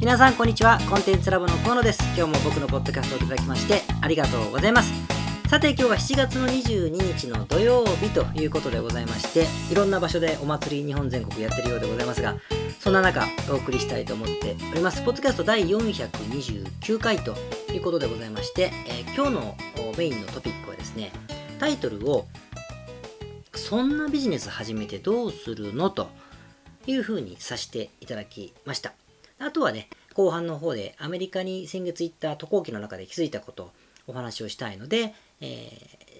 皆さんこんにちは。コンテンツラボの河野です。今日も僕のポッドキャストをいただきましてありがとうございます。さて今日は7月の22日の土曜日ということでございましていろんな場所でお祭り日本全国やってるようでございますがそんな中お送りしたいと思っております。ポッドキャスト第429回ということでございまして、えー、今日のメインのトピックはですねタイトルをそんなビジネス始めてどうするの？というふうにさせていただきました。あとはね、後半の方でアメリカに先月行った渡航期の中で気づいたことをお話をしたいので、え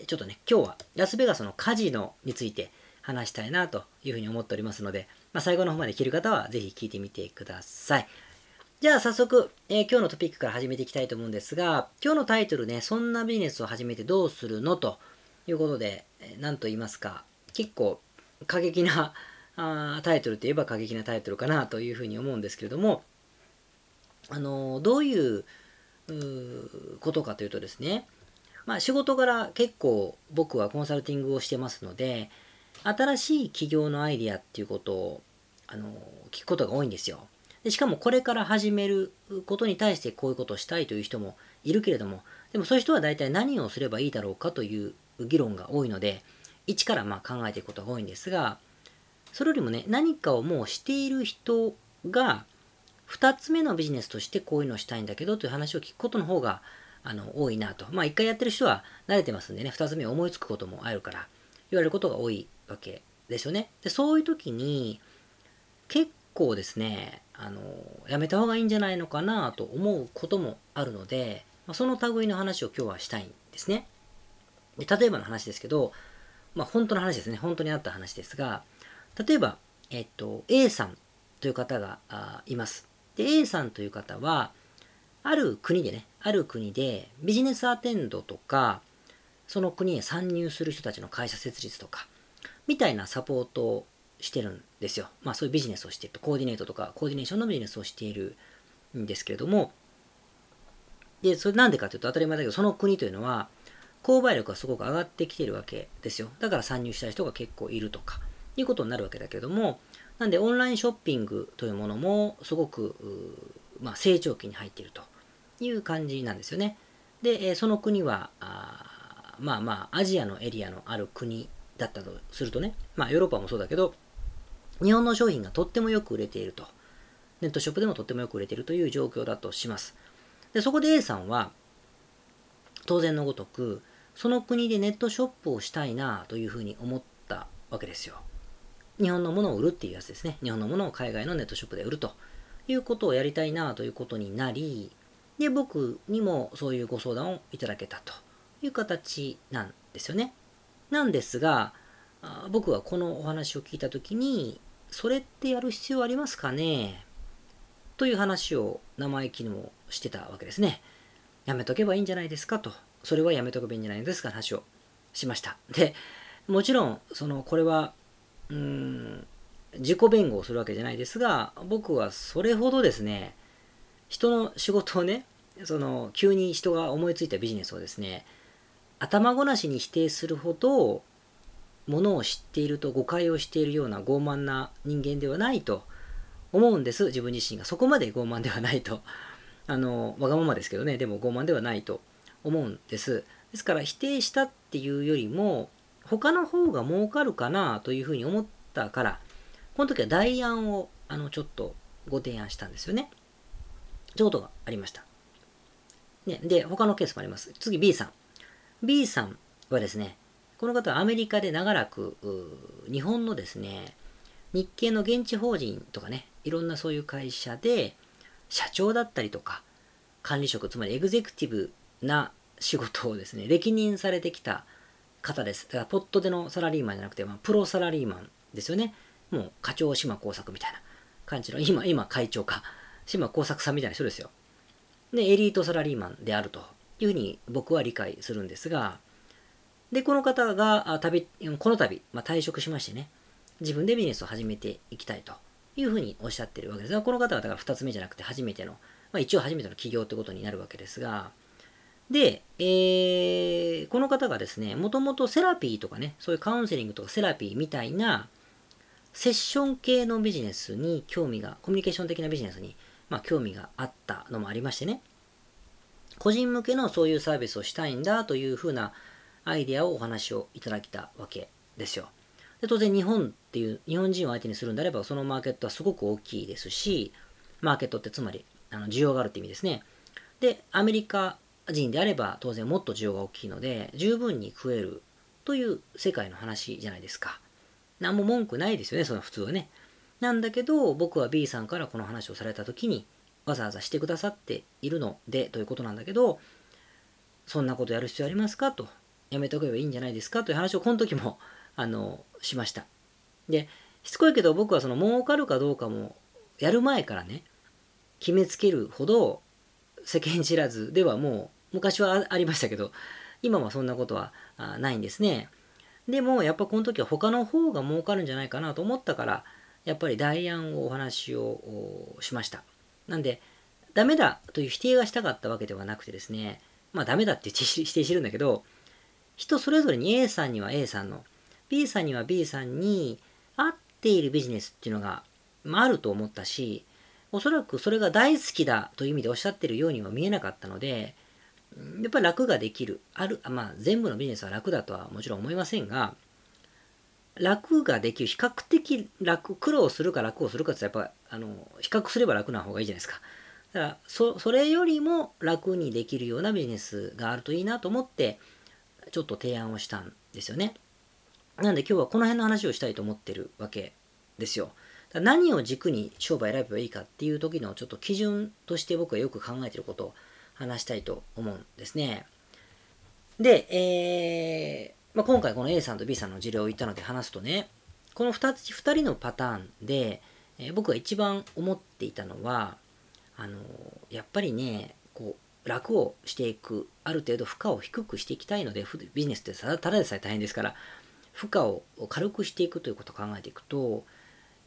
ー、ちょっとね、今日はラスベガスのカジノについて話したいなというふうに思っておりますので、まあ、最後の方まで聞る方はぜひ聞いてみてください。じゃあ早速、えー、今日のトピックから始めていきたいと思うんですが、今日のタイトルね、そんなビジネスを始めてどうするの？ということで、何と言いますか、結構過激なあタイトルといえば過激なタイトルかなというふうに思うんですけれども、あのどういうことかというとですね、まあ、仕事柄結構僕はコンサルティングをしてますので新しい企業のアイデアっていうことをあの聞くことが多いんですよ。でしかもこれから始めることに対してこういうことをしたいという人もいるけれどもでもそういう人は大体何をすればいいだろうかという議論が多いので一からまあ考えていくことが多いんですがそれよりもね何かをもうしている人が2つ目のビジネスとしてこういうのをしたいんだけどという話を聞くことの方があの多いなと。まあ1回やってる人は慣れてますんでね、2つ目思いつくこともあるから言われることが多いわけですよね。で、そういう時に結構ですね、あの、やめた方がいいんじゃないのかなと思うこともあるので、まあ、その類の話を今日はしたいんですね。で例えばの話ですけど、まあ本当の話ですね。本当にあった話ですが、例えば、えっと、A さんという方がいます。で、A さんという方は、ある国でね、ある国でビジネスアテンドとか、その国へ参入する人たちの会社設立とか、みたいなサポートをしてるんですよ。まあそういうビジネスをしてると、コーディネートとか、コーディネーションのビジネスをしているんですけれども、で、それなんでかというと当たり前だけど、その国というのは、購買力がすごく上がってきてるわけですよ。だから参入したい人が結構いるとか、いうことになるわけだけども、なんでオンラインショッピングというものもすごく、まあ、成長期に入っているという感じなんですよね。で、その国は、あまあまあ、アジアのエリアのある国だったとするとね、まあヨーロッパもそうだけど、日本の商品がとってもよく売れていると。ネットショップでもとってもよく売れているという状況だとします。で、そこで A さんは、当然のごとく、その国でネットショップをしたいなというふうに思ったわけですよ。日本のものを売るっていうやつですね。日本のものを海外のネットショップで売るということをやりたいなということになり、で、僕にもそういうご相談をいただけたという形なんですよね。なんですが、僕はこのお話を聞いたときに、それってやる必要ありますかね？という話を生意気にもしてたわけですね。やめとけばいいんじゃないですかと。それはやめとけばいいんじゃないですか話をしました。で、もちろん、その、これはうん、自己弁護をするわけじゃないですが、僕はそれほどですね、人の仕事をね、その、急に人が思いついたビジネスをですね、頭ごなしに否定するほど、ものを知っていると誤解をしているような傲慢な人間ではないと思うんです、自分自身が。そこまで傲慢ではないと。あの、わがままですけどね、でも傲慢ではないと思うんです。ですから否定したっていうよりも、他の方が儲かるかなというふうに思ったから、この時は代案をあのちょっとご提案したんですよね。ということがありました。ね、で、他のケースもあります。次 B さん。B さんはですね、この方はアメリカで長らく、日本のですね、日系の現地法人とかね、いろんなそういう会社で、社長だったりとか、管理職、つまりエグゼクティブな仕事をですね、歴任されてきた方です。だから、ポットでのサラリーマンじゃなくて、まあ、プロサラリーマンですよね。もう、課長島工作みたいな感じの、今、今、会長か、島工作さんみたいな人ですよ。で、エリートサラリーマンであるというふうに僕は理解するんですが、で、この方が、旅、この度、まあ、退職しましてね、自分でビジネスを始めていきたいというふうにおっしゃってるわけですが、この方はだから2つ目じゃなくて初めての、まあ、一応初めての起業ということになるわけですが、で、えー、この方がですね、もともとセラピーとかね、そういうカウンセリングとかセラピーみたいなセッション系のビジネスに興味が、コミュニケーション的なビジネスにまあ、興味があったのもありましてね、個人向けのそういうサービスをしたいんだというふうなアイデアをお話をいただきたわけですよ。で当然日本っていう、日本人を相手にするんであれば、そのマーケットはすごく大きいですし、マーケットってつまり、あの需要があるって意味ですね。で、アメリカ人であれば当然もっと需要が大きいので、十分に食えるという世界の話じゃないですか。何も文句ないですよね、その普通はね。なんだけど、僕は B さんからこの話をされた時に、わざわざしてくださっているのでということなんだけど、そんなことやる必要ありますか？と。やめておけばいいんじゃないですか？という話をこの時も あの、しました。で、しつこいけど僕はその儲かるかどうかもやる前からね、決めつけるほど世間知らずではもう昔はありましたけど、今はそんなことはないんですね。でもやっぱこの時は他の方が儲かるんじゃないかなと思ったから、やっぱり代案をお話をしました。なんで、ダメだという否定がしたかったわけではなくてですね、まあダメだって否定してるんだけど、人それぞれに A さんには A さんの、B さんには B さんに合っているビジネスっていうのが、まあ、あると思ったし、おそらくそれが大好きだという意味でおっしゃってるようには見えなかったので、やっぱり楽ができる。ある、まあ全部のビジネスは楽だとはもちろん思いませんが、楽ができる、比較的楽、苦労するか楽をするかってやっぱ、あの、比較すれば楽な方がいいじゃないですか。だからそ、それよりも楽にできるようなビジネスがあるといいなと思って、ちょっと提案をしたんですよね。なんで今日はこの辺の話をしたいと思ってるわけですよ。何を軸に商売選べばいいかっていう時のちょっと基準として僕はよく考えてること話したいと思うんですね。で、えーまあ、今回この A さんと B さんの事例を言ったので話すとね、この2つ、2人のパターンで、えー、僕が一番思っていたのは、あのやっぱりね、こう、楽をしていく、ある程度負荷を低くしていきたいので、ビジネスってただでさえ大変ですから、負荷を軽くしていくということを考えていくと、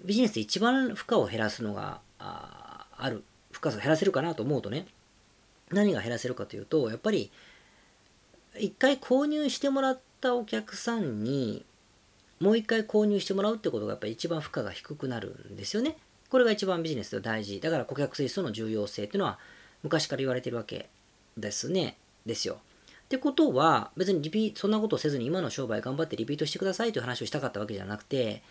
ビジネスで一番負荷を減らすのがあある、負荷を減らせるかなと思うとね、何が減らせるかというと、やっぱり、一回購入してもらったお客さんに、もう一回購入してもらうってことがやっぱり一番負荷が低くなるんですよね。これが一番ビジネスで大事。だから顧客性質の重要性っていうのは昔から言われてるわけですね。ですよ。ってことは、別にリピそんなことをせずに今の商売頑張ってリピートしてくださいという話をしたかったわけじゃなくて、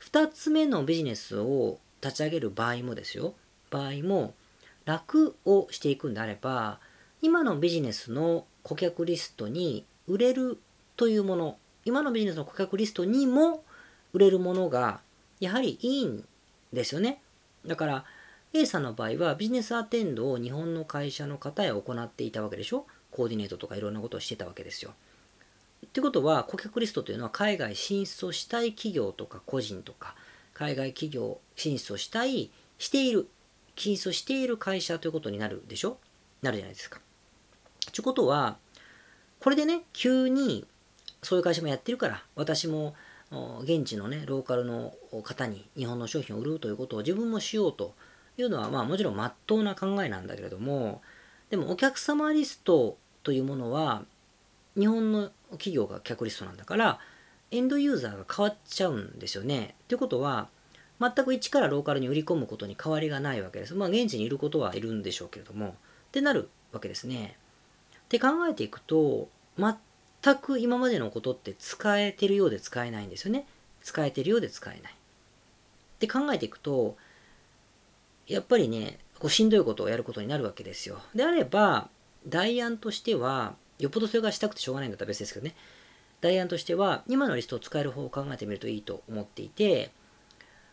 2つ目のビジネスを立ち上げる場合もですよ。場合も、楽をしていくんであれば、今のビジネスの顧客リストに売れるというもの、今のビジネスの顧客リストにも売れるものが、やはりいいんですよね。だから、A さんの場合はビジネスアテンドを日本の会社の方へ行っていたわけでしょ？コーディネートとかいろんなことをしてたわけですよ。ってことは、顧客リストというのは海外進出をしたい企業とか個人とか、海外企業進出をしたい、している、進出をしている会社ということになるでしょ？なるじゃないですか。ということは、これでね、急にそういう会社もやってるから、私も現地のね、ローカルの方に日本の商品を売るということを自分もしようというのは、まあもちろん真っ当な考えなんだけれども、でもお客様リストというものは日本の企業が客リストなんだからエンドユーザーが変わっちゃうんですよね。ということは全く一からローカルに売り込むことに変わりがないわけです。まあ現地にいることはいるんでしょうけれどもってなるわけですね。って考えていくと全く今までのことって使えてるようで使えないんですよね。使えてるようで使えない。って考えていくとやっぱりねこうしんどいことをやることになるわけですよ。であれば、代案としては、よっぽどそれがしたくてしょうがないんだったら別ですけどね。代案としては、今のリストを使える方を考えてみるといいと思っていて、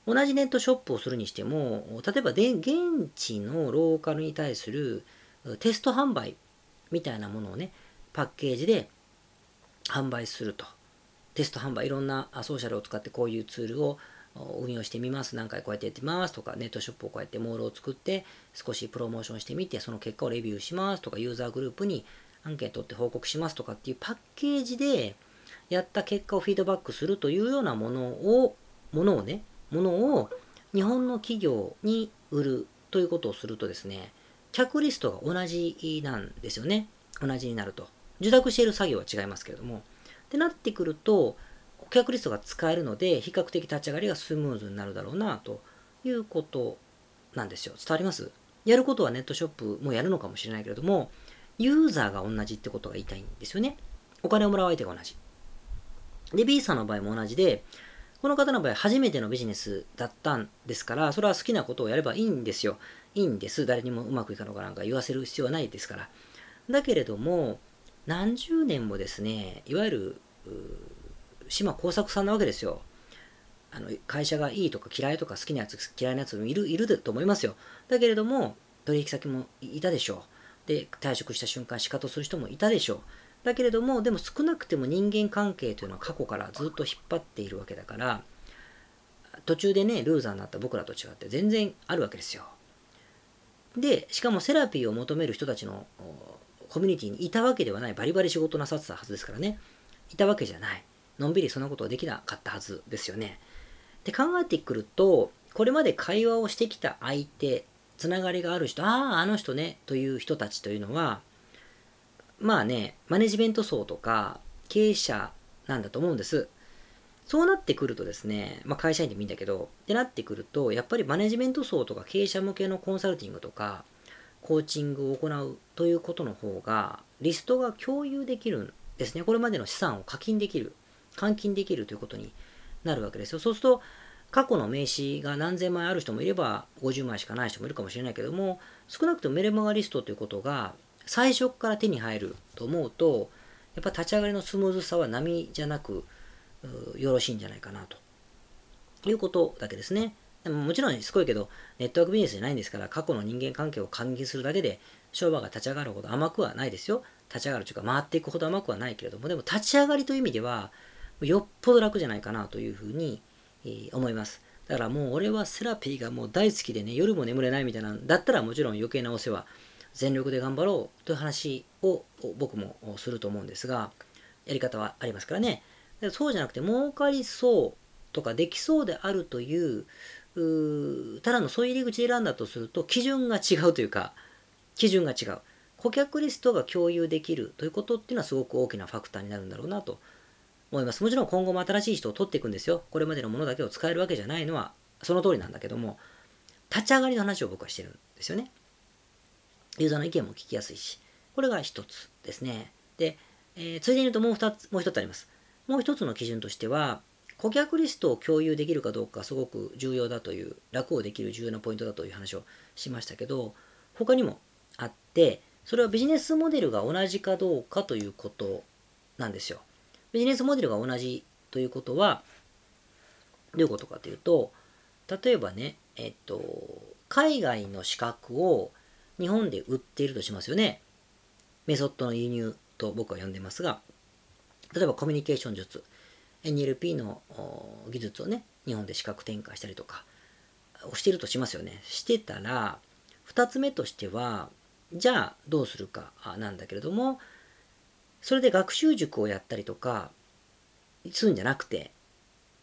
同じネットショップをするにしても、例えばで現地のローカルに対するテスト販売みたいなものをね、パッケージで販売すると。テスト販売、いろんなソーシャルを使ってこういうツールを運用してみます。何回こうやってやってますとか、ネットショップをこうやってモールを作って、少しプロモーションしてみて、その結果をレビューしますとか、ユーザーグループにアンケートって報告しますとかっていうパッケージで、やった結果をフィードバックするというようなものを、ものをね、ものを日本の企業に売るということをするとですね、客リストが同じなんですよね。同じになると。受託している作業は違いますけれども。ってなってくると、顧客リストが使えるので、比較的立ち上がりがスムーズになるだろうな、ということなんですよ。伝わります？やることはネットショップもやるのかもしれないけれども、ユーザーが同じってことが言いたいんですよね。お金をもらう相手が同じ。で、B さんの場合も同じで、この方の場合初めてのビジネスだったんですから、それは好きなことをやればいいんですよ。いいんです。誰にもうまくいかのかなんか言わせる必要はないですから。だけれども、何十年もですね、いわゆる、島耕作さんなわけですよ。あの会社がいいとか嫌いとか好きなやつ嫌いなやつもいるいると思いますよ。だけれども取引先もいたでしょう。で退職した瞬間仕方する人もいたでしょう。だけれどもでも少なくても人間関係というのは過去からずっと引っ張っているわけだから途中でねルーザーになった僕らと違って全然あるわけですよ。でしかもセラピーを求める人たちのコミュニティにいたわけではないバリバリ仕事なさってたはずですからねいたわけじゃないのんびりそんなことはできなかったはずですよね。で考えてくると、これまで会話をしてきた相手、つながりがある人、ああ、あの人ね、という人たちというのは、まあね、マネジメント層とか経営者なんだと思うんです。そうなってくるとですね、まあ、会社員でもいいんだけど、ってなってくると、やっぱりマネジメント層とか経営者向けのコンサルティングとか、コーチングを行うということの方が、リストが共有できるんですね。これまでの資産を課金できる、換金できるということになるわけですよ。そうすると、過去の名刺が何千枚ある人もいれば、50枚しかない人もいるかもしれないけども、少なくともメルマガリストということが最初から手に入ると思うと、やっぱ立ち上がりのスムーズさは波じゃなく、よろしいんじゃないかなということだけですね。でももちろんすごいけど、ネットワークビジネスじゃないんですから、過去の人間関係を喚起するだけで、商売が立ち上がるほど甘くはないですよ。立ち上がるというか、回っていくほど甘くはないけれども、でも立ち上がりという意味では、よっぽど楽じゃないかなというふうに、えー、思います。だからもう俺はセラピーがもう大好きでね、夜も眠れないみたいな、だったらもちろん余計なお世話、全力で頑張ろうという話を僕もすると思うんですが、やり方はありますからね。そうじゃなくて、儲かりそうとかできそうであるという、うただのそういう入り口で選んだとすると、基準が違うというか、基準が違う。顧客リストが共有できるということっていうのはすごく大きなファクターになるんだろうなと思います。もちろん今後も新しい人を取っていくんですよ。これまでのものだけを使えるわけじゃないのはその通りなんだけども、立ち上がりの話を僕はしてるんですよね。ユーザーの意見も聞きやすいし、これが一つですね。で、えー、ついでに言うともう二つ、もう一つあります。もう一つの基準としては、顧客リストを共有できるかどうかすごく重要だという、楽をできる重要なポイントだという話をしましたけど、他にもあって、それはビジネスモデルが同じかどうかということなんですよ。ビジネスモデルが同じということは、どういうことかというと、例えばね、えっと、海外の資格を日本で売っているとしますよね。メソッドの輸入と僕は呼んでますが、例えばコミュニケーション術、NLP の技術をね、日本で資格展開したりとか、をしているとしますよね。してたら、2つ目としては、じゃあどうするかなんだけれども、それで学習塾をやったりとかするんじゃなくて、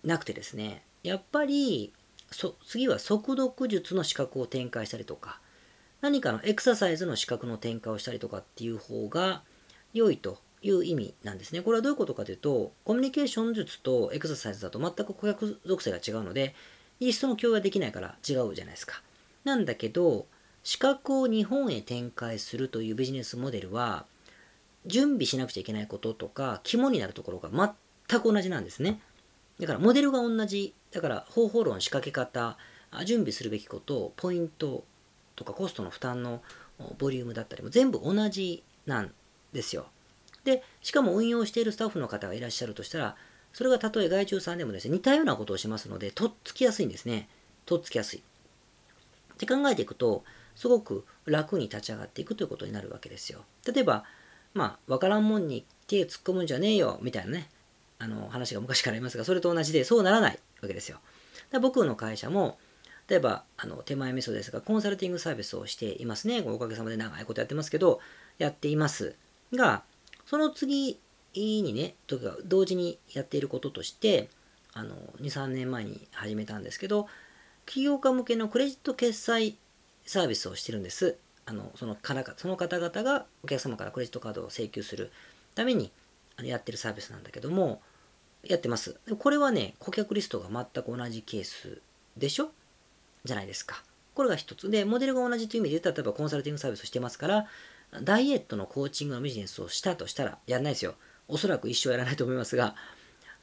なくてですね、やっぱり、次は速読術の資格を展開したりとか、何かのエクササイズの資格の展開をしたりとかっていう方が良いという意味なんですね。これはどういうことかというと、コミュニケーション術とエクササイズだと全く顧客属性が違うので、イーストの共有はできないから違うじゃないですか。なんだけど、資格を日本へ展開するというビジネスモデルは、準備しなくちゃいけないこととか、肝になるところが全く同じなんですね。だから、モデルが同じ。だから、方法論、仕掛け方、準備するべきこと、ポイントとかコストの負担のボリュームだったりも全部同じなんですよ。で、しかも運用しているスタッフの方がいらっしゃるとしたら、それがたとえ外注さんでもですね、似たようなことをしますので、とっつきやすいんですね。とっつきやすい。って考えていくと、すごく楽に立ち上がっていくということになるわけですよ。例えば、まあ、わからんもんに手突っ込むんじゃねえよ、みたいなね、あの、話が昔からありますが、それと同じで、そうならないわけですよ。僕の会社も、例えば、あの、手前味噌ですが、コンサルティングサービスをしていますね。おかげさまで長いことやってますけど、やっています。が、その次にね、とか同時にやっていることとして、あの、2、3年前に始めたんですけど、起業家向けのクレジット決済サービスをしてるんです。あのそのからその方々がお客様からクレジットカードを請求するためにあのやってるサービスなんだけども、やってます。これはね、顧客リストが全く同じケースでしょ？じゃないですか。これが一つ。で、モデルが同じという意味で言ったら、例えばコンサルティングサービスをしてますから、ダイエットのコーチングのビジネスをしたとしたら、やらないですよ。おそらく一生やらないと思いますが、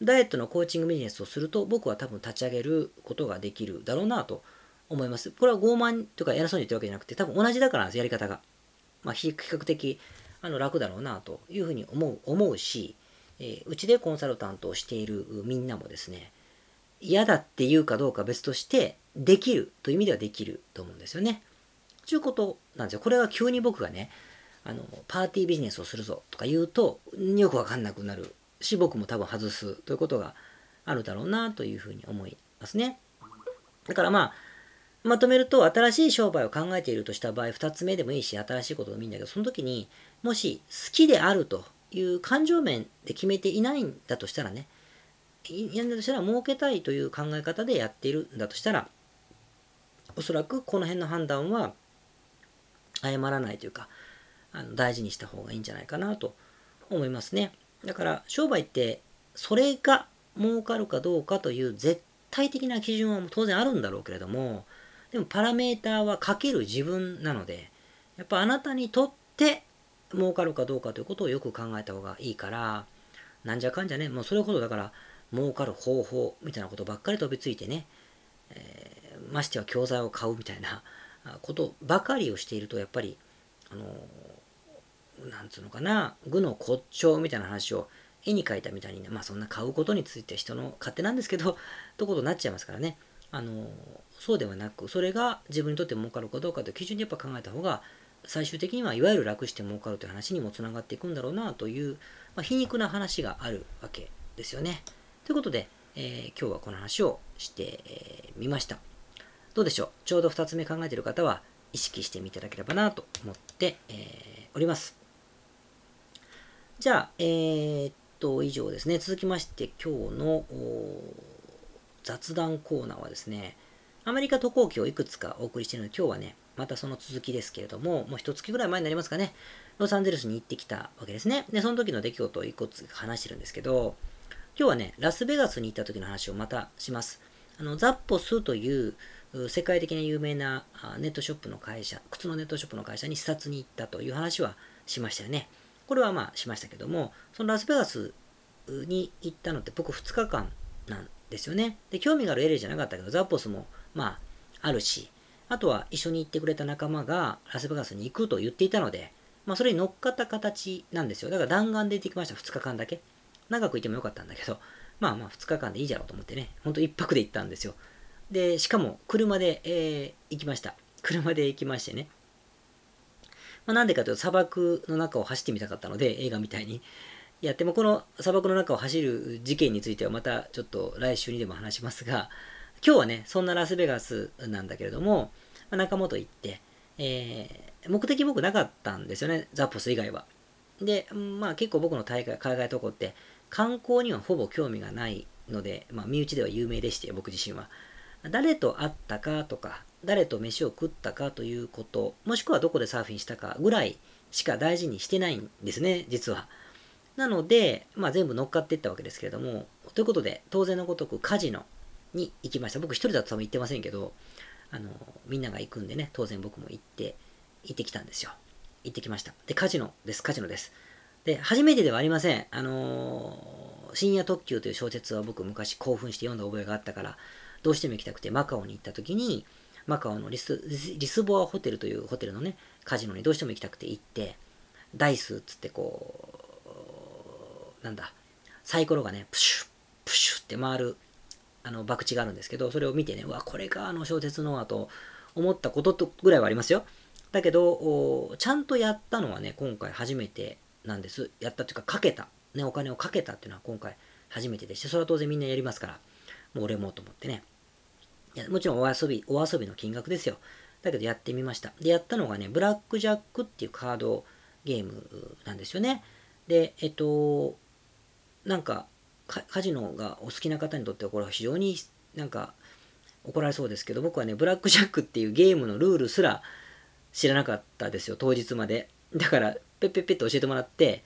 ダイエットのコーチングビジネスをすると、僕は多分立ち上げることができるだろうなと思います。これは傲慢とか偉そうに言ってるわけじゃなくて、多分同じだからなんです、やり方が。まあ、比較的あの楽だろうなというふうに思う思うし、えー、うちでコンサルタントをしているみんなもですね、嫌だっていうかどうか別として、できるという意味ではできると思うんですよね。ということなんですよ。これは急に僕がね、あの、パーティービジネスをするぞとか言うと、よくわかんなくなるし、僕も多分外すということがあるだろうなというふうに思いますね。だからまあ、まとめると、新しい商売を考えているとした場合、2つ目でもいいし、新しいことでもいいんだけど、その時にもし好きであるという感情面で決めていないんだとしたらね、やんだとしたら儲けたいという考え方でやっているんだとしたら、おそらくこの辺の判断は誤らないというか、あの大事にした方がいいんじゃないかなと思いますね。だから商売ってそれが儲かるかどうかという絶対的な基準は当然あるんだろうけれども、でもパラメーターはかける自分なので、やっぱあなたにとって儲かるかどうかということをよく考えた方がいいから、なんじゃかんじゃね、もうそれほどだから儲かる方法みたいなことばっかり飛びついてね、えー、ましては教材を買うみたいなことばかりをしていると、やっぱり、あのなんつうのかな、具の骨頂みたいな話を絵に描いたみたいに、まあそんな買うことについて人の勝手なんですけど、とことになっちゃいますからね。あのそうではなく、それが自分にとって儲かるかどうかという基準でやっぱ考えた方が、最終的にはいわゆる楽して儲かるという話にもつながっていくんだろうなという、まあ、皮肉な話があるわけですよね。ということで、えー、今日はこの話をしてみ、えー、ました。どうでしょう？ちょうど2つ目考えている方は意識してみていただければなと思って、えー、おります。じゃあ、えー、っと、以上ですね。続きまして、今日の雑談コーナーはですね、アメリカ渡航記をいくつかお送りしているので、今日はね、またその続きですけれども、もう一月ぐらい前になりますかね、ロサンゼルスに行ってきたわけですね。で、その時の出来事をいくつか話してるんですけど、今日はね、ラスベガスに行った時の話をまたします。あの、ザッポスという世界的な有名なネットショップの会社、靴のネットショップの会社に視察に行ったという話はしましたよね。これはまあしましたけども、そのラスベガスに行ったのって僕2日間なんですよね。で、興味があるエレじゃなかったけど、ザッポスもまああるし、あとは一緒に行ってくれた仲間がラスベガスに行くと言っていたので、まあそれに乗っかった形なんですよ。だから弾丸で行ってきました、2日間だけ。長くいてもよかったんだけど、まあまあ2日間でいいじゃろうと思ってね、ほんと1泊で行ったんですよ。で、しかも車で、えー、行きました。車で行きましてね。まあ、なんでかというと砂漠の中を走ってみたかったので、映画みたいに。やってもこの砂漠の中を走る事件についてはまたちょっと来週にでも話しますが、今日はね、そんなラスベガスなんだけれども、まあ、仲間と行って、えー、目的僕なかったんですよね、ザポス以外は。で、まあ結構僕の大会、海外渡航って観光にはほぼ興味がないので、まあ身内では有名でして、僕自身は。誰と会ったかとか、誰と飯を食ったかということ、もしくはどこでサーフィンしたかぐらいしか大事にしてないんですね、実は。なので、まあ、全部乗っかっていったわけですけれども、ということで、当然のごとくカジノに行きました。僕一人だと多分行ってませんけど、あの、みんなが行くんでね、当然僕も行って、行ってきたんですよ。行ってきました。で、カジノです、カジノです。で、初めてではありません。あのー、深夜特急という小説は僕昔興奮して読んだ覚えがあったから、どうしても行きたくてマカオに行った時に、マカオのリスリスボアホテルというホテルのね、カジノにどうしても行きたくて行って、ダイスっつってこう、なんだ、サイコロがね、プシュッ、プシュッって回る、あの、博打があるんですけど、それを見てね、うわ、これがあの小説のはと思ったこととぐらいはありますよ。だけど、ちゃんとやったのはね、今回初めてなんです。やったっていうか、かけた。ね、お金をかけたっていうのは今回初めてでして、それは当然みんなやりますから、もう俺もと思ってね。いやもちろんお遊び、お遊びの金額ですよ。だけどやってみました。で、やったのがね、ブラックジャックっていうカードゲームなんですよね。で、えっと、なんか、カジノがお好きな方にとってはこれは非常になんか怒られそうですけど、僕はね、ブラックジャックっていうゲームのルールすら知らなかったですよ、当日まで。だから、ペッペッペッと教えてもらって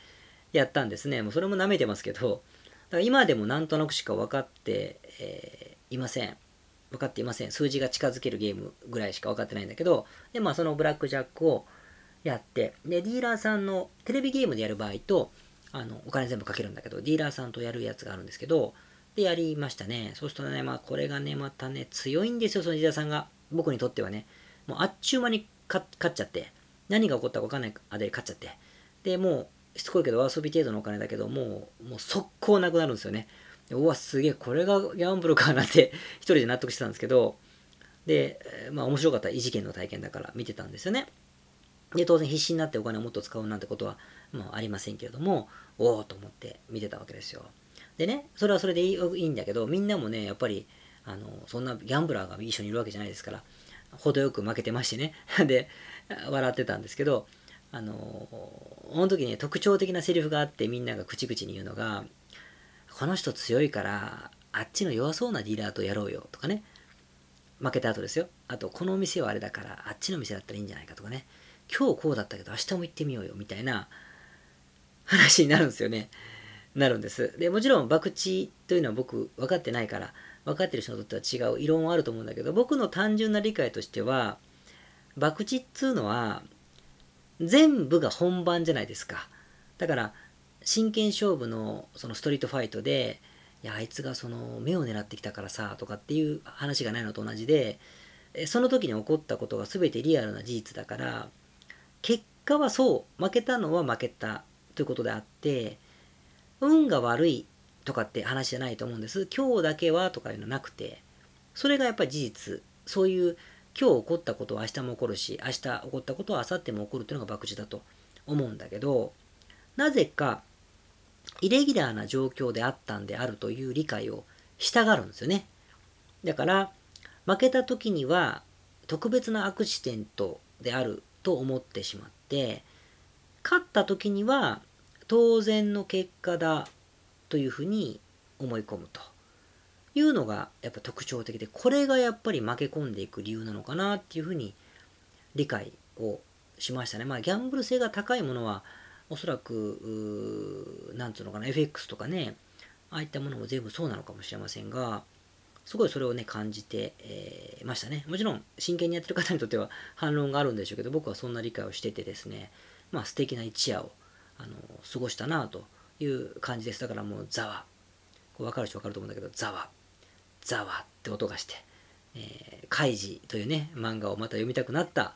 やったんですね。もうそれも舐めてますけど、だから今でもなんとなくしか分かって、えー、いません。分かっていません。数字が近づけるゲームぐらいしか分かってないんだけど、で、まあそのブラックジャックをやって、で、ディーラーさんのテレビゲームでやる場合と、あの、お金全部かけるんだけど、ディーラーさんとやるやつがあるんですけど、で、やりましたね。そうするとね、まあこれがね、またね、強いんですよ、そのディーラーさんが。僕にとってはね。もうあっちゅう間に勝っちゃって、何が起こったか分かんないあで勝っちゃって。で、もう、しつこいけど遊び程度のお金だけど、もう、もう速攻なくなるんですよね。うわ、すげえ、これがギャンブルかなって 一人で納得してたんですけど、で、まあ面白かった異次元の体験だから見てたんですよね。で、当然必死になってお金をもっと使うなんてことは、もうありませんけれども、おおと思って見てたわけですよ。でね、それはそれでいいんだけど、みんなもね、やっぱり、あの、そんなギャンブラーが一緒にいるわけじゃないですから、程よく負けてましてね。で、笑ってたんですけど、あの、この時ね、特徴的なセリフがあって、みんなが口々に言うのが、この人強いから、あっちの弱そうなディーラーとやろうよとかね。負けた後ですよ。あと、このお店はあれだから、あっちの店だったらいいんじゃないかとかね。今日こうだったけど、明日も行ってみようよみたいな話になるんですよね。なるんです。で、もちろん、博打というのは僕、分かってないから、分かってる人にとっては違う異論はあると思うんだけど、僕の単純な理解としては、博打っつうのは、全部が本番じゃないですか。だから、真剣勝負のそのストリートファイトで、いや、あいつがその目を狙ってきたからさ、とかっていう話がないのと同じで、その時に起こったことが全てリアルな事実だから、結果はそう、負けたのは負けたということであって、運が悪いとかって話じゃないと思うんです。今日だけはとかいうのなくて、それがやっぱり事実。そういう今日起こったことは明日も起こるし、明日起こったことは明後日も起こるっていうのが博打だと思うんだけど、なぜかイレギュラーな状況であったんであるという理解をしたがるんですよね。だから、負けた時には特別なアクシデントであると思ってしまって、勝った時には当然の結果だというふうに思い込むというのがやっぱ特徴的で、これがやっぱり負け込んでいく理由なのかなっていうふうに理解をしましたね。まあギャンブル性が高いものはおそらく、なんつうのかな、FX とかね、ああいったものも全部そうなのかもしれませんが、すごいそれをね、感じて、えー、ましたね。もちろん、真剣にやってる方にとっては反論があるんでしょうけど、僕はそんな理解をしててですね、まあ素敵な一夜を、あの、過ごしたなという感じです。だからもう、ざわ。わかる人わかると思うんだけど、ざわ。ざわって音がして、えー、カイジというね、漫画をまた読みたくなった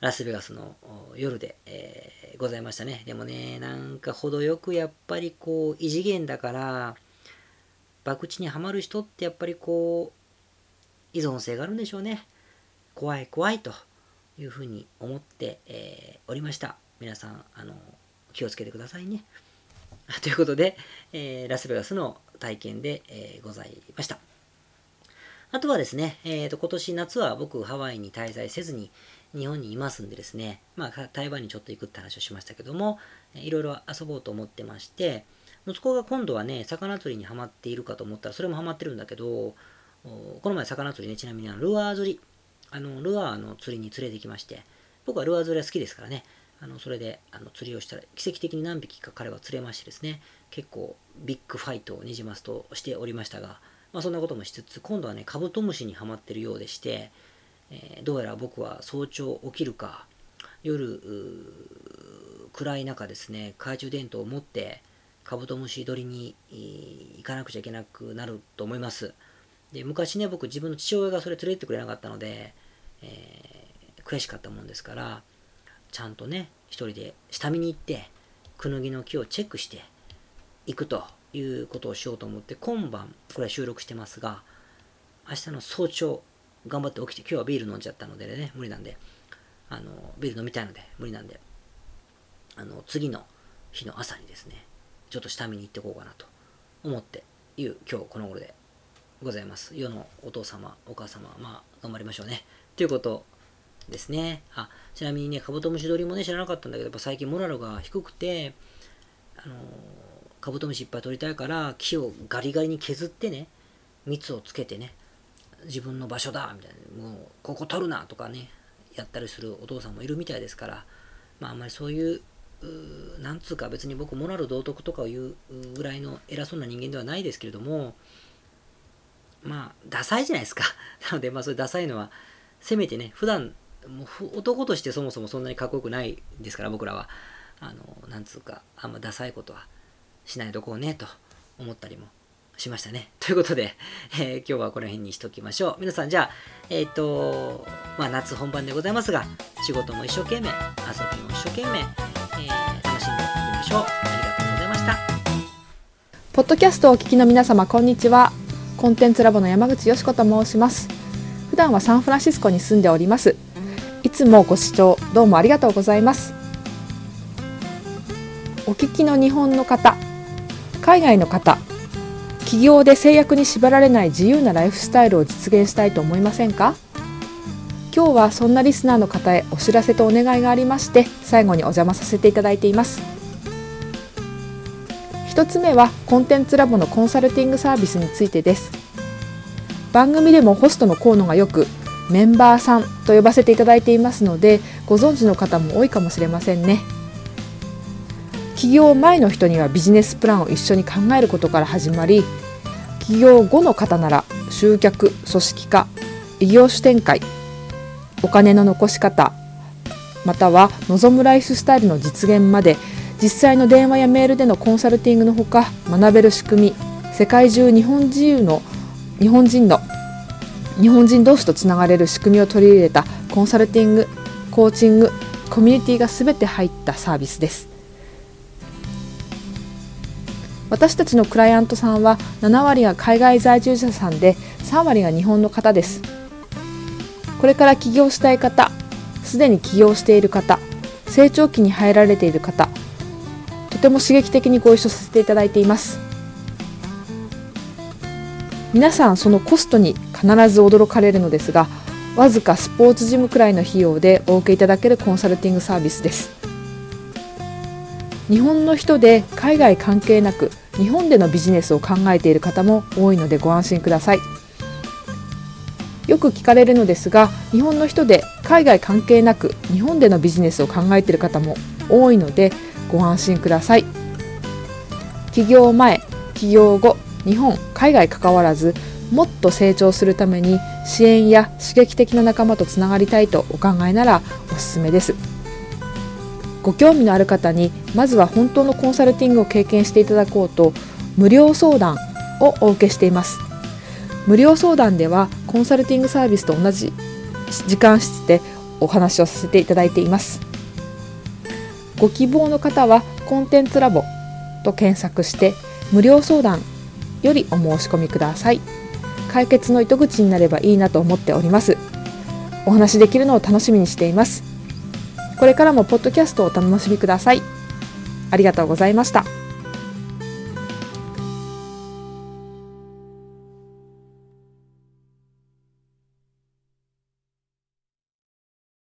ラスベガスの夜で、えー、ございましたね。でもね、なんか程よくやっぱりこう異次元だから、博打にはまる人ってやっぱりこう依存性があるんでしょうね。怖い怖いというふうに思って、えー、おりました。皆さん、あの、気をつけてくださいね。ということで、えー、ラスベガスの体験で、え、ございました。あとはですね、えーと、今年夏は僕ハワイに滞在せずに日本にいますんでですね、まあ台湾にちょっと行くって話をしましたけども、いろいろ遊ぼうと思ってまして、息子が今度はね、魚釣りにハマっているかと思ったら、それもハマってるんだけど、この前魚釣りね、ちなみにあのルアー釣り、あの、ルアーの釣りに連れてきまして、僕はルアー釣りは好きですからね、あの、それであの釣りをしたら、奇跡的に何匹か彼は釣れましてですね、結構ビッグファイトをニジマスとしておりましたが、まあ、そんなこともしつつ、今度はね、カブトムシにはまってるようでして、えー、どうやら僕は早朝起きるか、夜、暗い中ですね、懐中電灯を持って、カブトムシ取りに行かなくちゃいけなくなると思います。で昔ね、僕自分の父親がそれ連れてってくれなかったので、えー、悔しかったもんですから、ちゃんとね、一人で下見に行って、クヌギの木をチェックしていくということをしようと思って、今晩、これ収録してますが、明日の早朝、頑張って起きて、今日はビール飲んじゃったのでね、無理なんで、あの、ビール飲みたいので、無理なんで、あの、次の日の朝にですね、ちょっと下見に行ってこうかなと思っていう、今日この頃でございます。世のお父様、お母様、まあ、頑張りましょうね。ということですね。あ、ちなみにね、カブトムシ取りもね、知らなかったんだけど、やっぱ最近モラルが低くて、あのカブトムシいっぱい取りたいから木をガリガリに削ってね蜜をつけてね自分の場所だみたいな。もうここ取るなとかねやったりするお父さんもいるみたいですからまああんまりそういうなんつうか別に僕モラル道徳とかを言うぐらいの偉そうな人間ではないですけれどもまあダサいじゃないですか。なのでまあそういうダサいのはせめてね普段もう男としてそもそもそんなにかっこよくないですから僕らは。あのなんつうかあんまダサいことは。しないとこうねと思ったりもしましたね。ということで、えー、今日はこの辺にしときましょう。皆さん、じゃあ、えっ、ー、と、まあ、夏本番でございますが、仕事も一生懸命、遊びも一生懸命、えー、楽しんでいきましょう。ありがとうございました。ポッドキャストをお聞きの皆様、こんにちは。コンテンツラボの山口よし子と申します。普段はサンフランシスコに住んでおります。いつもご視聴どうもありがとうございます。お聞きの日本の方、海外の方、企業で制約に縛られない自由なライフスタイルを実現したいと思いませんか？今日はそんなリスナーの方へお知らせとお願いがありまして最後にお邪魔させていただいています。一つ目はコンテンツラボのコンサルティングサービスについてです。番組でもホストの河野がよくメンバーさんと呼ばせていただいていますのでご存知の方も多いかもしれませんね。起業前の人にはビジネスプランを一緒に考えることから始まり起業後の方なら集客組織化異業種展開お金の残し方または望むライフスタイルの実現まで実際の電話やメールでのコンサルティングのほか学べる仕組み世界中日本人の日本人の日本人同士とつながれる仕組みを取り入れたコンサルティングコーチングコミュニティが全て入ったサービスです。私たちのクライアントさんは7割が海外在住者さんで3割が日本の方です。これから起業したい方すでに起業している方成長期に入られている方とても刺激的にご一緒させていただいています。皆さんそのコストに必ず驚かれるのですがわずかスポーツジムくらいの費用でお受けいただけるコンサルティングサービスです。日本の人で海外関係なく日本でのビジネスを考えている方も多いのでご安心ください。よく聞かれるのですが日本の人で海外関係なく日本でのビジネスを考えている方も多いのでご安心ください。起業前起業後日本海外関わらずもっと成長するために支援や刺激的な仲間とつながりたいとお考えならおすすめです。ご興味のある方にまずは本当のコンサルティングを経験していただこうと無料相談をお受けしています。無料相談ではコンサルティングサービスと同じ時間室でお話をさせていただいています。ご希望の方はコンテンツラボと検索して無料相談よりお申し込みください。解決の糸口になればいいなと思っております。お話できるのを楽しみにしています。これからもポッドキャストをお楽しみくださいありがとうございました。